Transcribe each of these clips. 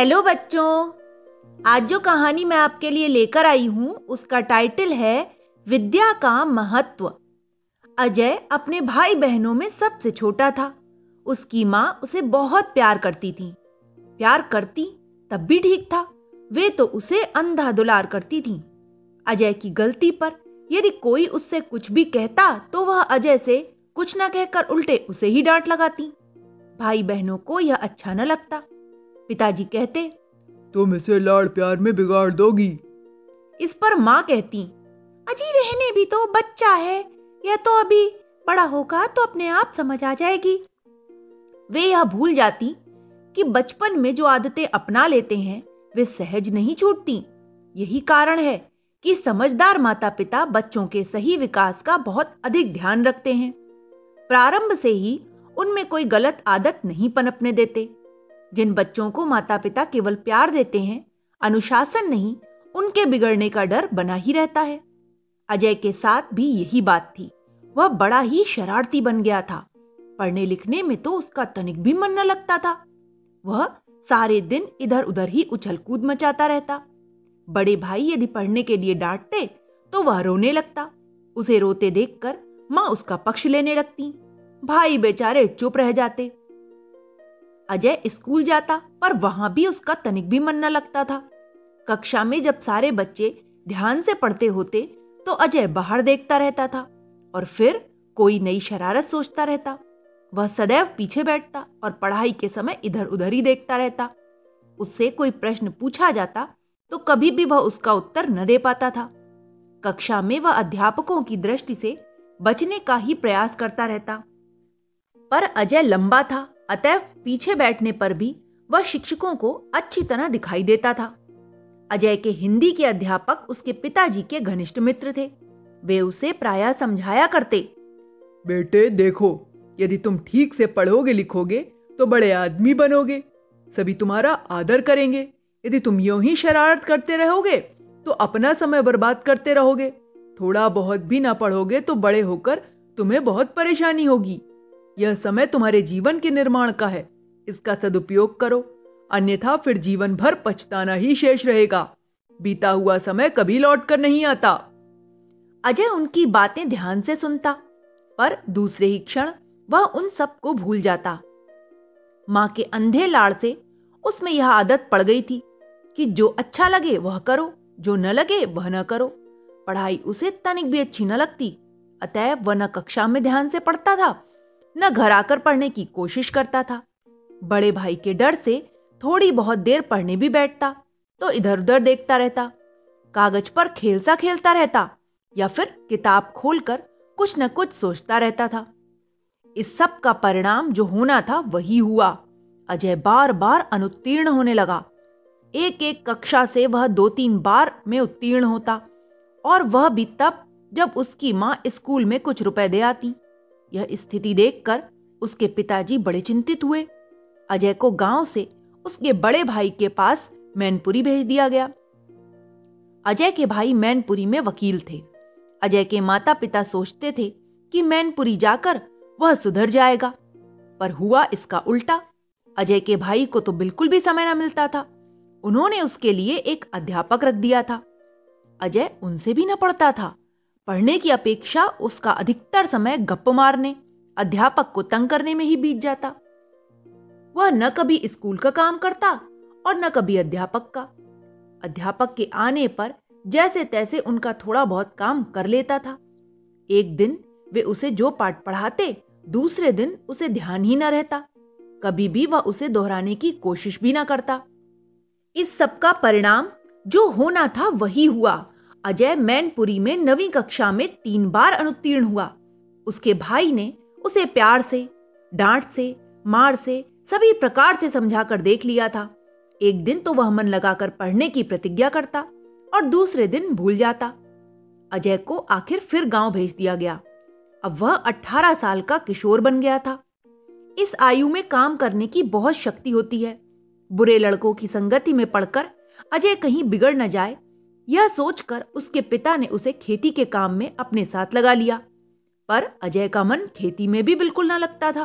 Hello बच्चों। आज जो कहानी मैं आपके लिए लेकर आई हूँ, उसका टाइटल है, विद्या का महत्व। अजय अपने भाई बहनों में सबसे छोटा था। उसकी माँ उसे बहुत प्यार करती थी। प्यार करती, तब भी ठीक था। वे तो उसे अंधा दुलार करती थी। अजय की गलती पर यदि कोई उससे कुछ भी कहता तो वह अजय से कुछ ना कहकर उल्टे उसे ही डांट लगाती। भाई बहनों को यह अच्छा न लगता। पिताजी कहते तुम इसे लाड़ प्यार में बिगाड़ दोगी। इस पर माँ कहती अजी रहने भी तो बच्चा है यह तो अभी बड़ा होगा तो अपने आप समझ आ जाएगी। वे यह भूल जाती कि बचपन में जो आदतें अपना लेते हैं वे सहज नहीं छूटती। यही कारण है कि समझदार माता पिता बच्चों के सही विकास का बहुत अधिक ध्यान रखते हैं। प्रारंभ से ही उनमें कोई गलत आदत नहीं पनपने देते। जिन बच्चों को माता पिता केवल प्यार देते हैं, अनुशासन नहीं, उनके बिगड़ने का डर बना ही रहता है। अजय के साथ भी यही बात थी। वह बड़ा ही शरारती बन गया था। पढ़ने लिखने में तो उसका तनिक भी मन न लगता था। वह सारे दिन इधर उधर ही उछल कूद मचाता रहता। बड़े भाई यदि पढ़ने के लिए डांटते तो वह रोने लगता। उसे रोते देखकर माँ उसका पक्ष लेने लगती। भाई बेचारे चुप रह जाते। अजय स्कूल जाता, पर वहाँ भी उसका तनिक भी मन न लगता था। कक्षा में जब सारे बच्चे ध्यान से पढ़ते होते तो अजय बाहर देखता रहता था, और फिर कोई नई शरारत सोचता रहता। वह सदैव पीछे बैठता और पढ़ाई के समय इधर उधर ही देखता रहता। उससे कोई प्रश्न पूछा जाता तो कभी भी वह उसका उत्तर न दे पाता था। कक्षा में वह अध्यापकों की दृष्टि से बचने का ही प्रयास करता रहता। पर अजय लंबा था अतएव पीछे बैठने पर भी वह शिक्षकों को अच्छी तरह दिखाई देता था। अजय के हिंदी के अध्यापक उसके पिताजी के घनिष्ठ मित्र थे। वे उसे प्राय समझाया करते। बेटे, देखो, यदि तुम ठीक से पढ़ोगे लिखोगे तो बड़े आदमी बनोगे। सभी तुम्हारा आदर करेंगे। यदि तुम यूँ ही शरारत करते रहोगे तो अपना समय बर्बाद करते रहोगे। थोड़ा बहुत भी ना पढ़ोगे तो बड़े होकर तुम्हें बहुत परेशानी होगी। यह समय तुम्हारे जीवन के निर्माण का है। इसका सदुपयोग करो। अन्यथा फिर जीवन भर पछताना ही शेष रहेगा। बीता हुआ समय कभी लौट कर नहीं आता। अजय उनकी बातें ध्यान से सुनता, पर दूसरे ही क्षण वह उन सबको भूल जाता। माँ के अंधे लाड़ से उसमें यह आदत पड़ गई थी कि जो अच्छा लगे वह करो, जो न लगे वह न करो। पढ़ाई उसे तनिक भी अच्छी न लगती अतएव वह न कक्षा में ध्यान से पढ़ता था। न घर आकर पढ़ने की कोशिश करता था। बड़े भाई के डर से थोड़ी बहुत देर पढ़ने भी बैठता तो इधर उधर देखता रहता, कागज़ पर खेलता खेलता रहता, या फिर किताब खोलकर कुछ न कुछ सोचता रहता था। इस सब का परिणाम जो होना था वही हुआ। अजय बार बार अनुत्तीर्ण होने लगा। एक एक कक्षा से वह दो तीन बार में उत्तीर्ण होता, और वह भी तब जब उसकी माँ स्कूल में कुछ रुपए दे आती। यह स्थिति देखकर उसके पिताजी बड़े चिंतित हुए। अजय को गाँव से उसके बड़े भाई के पास मैनपुरी भेज दिया गया। अजय के भाई मैनपुरी में वकील थे। अजय के माता पिता सोचते थे कि मैनपुरी जाकर वह सुधर जाएगा। पर हुआ इसका उल्टा। अजय के भाई को तो बिल्कुल भी समय ना मिलता था। उन्होंने उसके लिए एक अध्यापक रख दिया था। अजय उनसे भी न पढ़ता था। पढ़ने की अपेक्षा उसका अधिकतर समय गप्प मारने, अध्यापक को तंग करने में ही बीत जाता। वह न कभी स्कूल का काम करता और न कभी अध्यापक का। अध्यापक के आने पर जैसे तैसे उनका थोड़ा बहुत काम कर लेता था। एक दिन वे उसे जो पाठ पढ़ाते, दूसरे दिन उसे ध्यान ही न रहता। कभी भी वह उसे दोहराने की कोशिश भी ना करता। इस सब का परिणाम जो होना था वही हुआ। अजय मैनपुरी में नवी कक्षा में तीन बार अनुत्तीर्ण हुआ। उसके भाई ने उसे प्यार से, डांट से, मार से, सभी प्रकार से समझाकर देख लिया था। एक दिन तो वह मन लगाकर पढ़ने की प्रतिज्ञा करता और दूसरे दिन भूल जाता। अजय को आखिर फिर गाँव भेज दिया गया। अब वह 18 साल का किशोर बन गया था। इस आयु में काम करने की बहुत शक्ति होती है। बुरे लड़कों की संगति में पड़कर अजय कहीं बिगड़ न जाए यह सोचकर उसके पिता ने उसे खेती के काम में अपने साथ लगा लिया। पर अजय का मन खेती में भी बिल्कुल ना लगता था।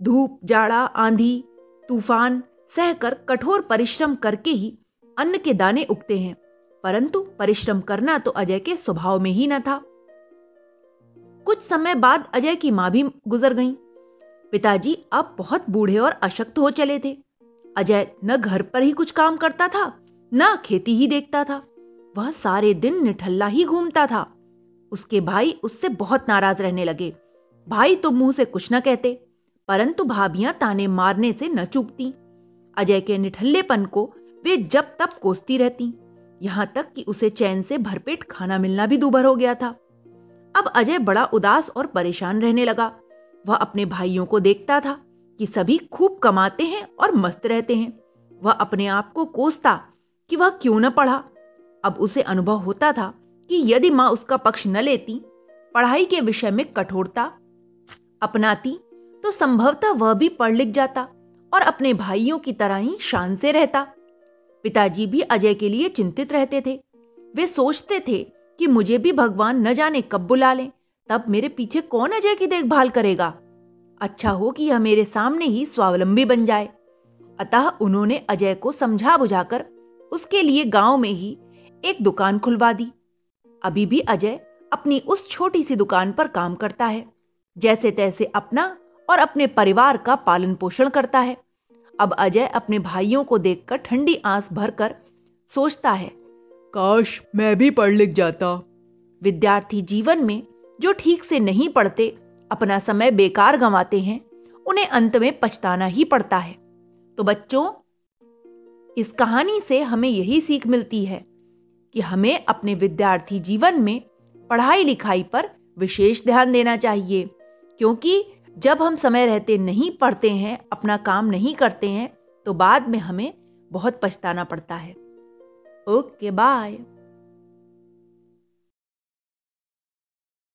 धूप, जाड़ा, आंधी, तूफ़ान सहकर कठोर परिश्रम करके ही अन्न के दाने उगते हैं, परंतु परिश्रम करना तो अजय के स्वभाव में ही न था। कुछ समय बाद अजय की माँ भी गुजर गईं। पिताजी अब बहुत बूढ़े और अशक्त हो चले थे। अजय न घर पर ही कुछ काम करता था, न खेती ही देखता था। वह सारे दिन निठल्ला ही घूमता था। उसके भाई उससे बहुत नाराज़ रहने लगे। भाई तो मुँह से कुछ न कहते, परंतु भाभियाँ ताने मारने से न चूकती। अजय के निठल्लेपन को वे जब तब कोसती रहती, यहाँ तक कि उसे चैन से भरपेट खाना मिलना भी दूभर हो गया था। अब अजय बड़ा उदास और परेशान रहने लगा। वह अपने भाइयों को देखता था कि सभी खूब कमाते हैं और मस्त रहते हैं। वह अपने आप को कोसता कि वह क्यों न पढ़ा। अब उसे अनुभव होता था कि यदि माँ उसका पक्ष न लेती, पढ़ाई के विषय में कठोरता अपनाती तो संभवतः वह भी पढ़ लिख जाता और अपने भाइयों की तरह ही शान से रहता। पिताजी भी अजय के लिए चिंतित रहते थे। वे सोचते थे कि मुझे भी भगवान न जाने कब बुला लें, तब मेरे पीछे कौन अजय की देखभाल करेगा? अच्छा हो कि यह मेरे सामने ही स्वावलंबी बन जाए। अतः उन्होंने अजय को समझा बुझाकर उसके लिए गाँव में ही एक दुकान खुलवा दी। अभी भी अजय अपनी उस छोटी सी दुकान पर काम करता है, जैसे तैसे अपना और अपने परिवार का पालन पोषण करता है। अब अजय अपने भाइयों को देखकर ठंडी आंस भरकर सोचता है, काश मैं भी पढ़ लिख जाता। विद्यार्थी जीवन में जो ठीक से नहीं पढ़ते, अपना समय बेकार गंवाते हैं, उन्हें अंत में पछताना ही पड़ता है। तो बच्चों, इस कहानी से हमें यही सीख मिलती है। कि हमें अपने विद्यार्थी जीवन में पढ़ाई लिखाई पर विशेष ध्यान देना चाहिए, क्योंकि जब हम समय रहते नहीं पढ़ते हैं, अपना काम नहीं करते हैं तो बाद में हमें बहुत पछताना पड़ता है। Okay, bye.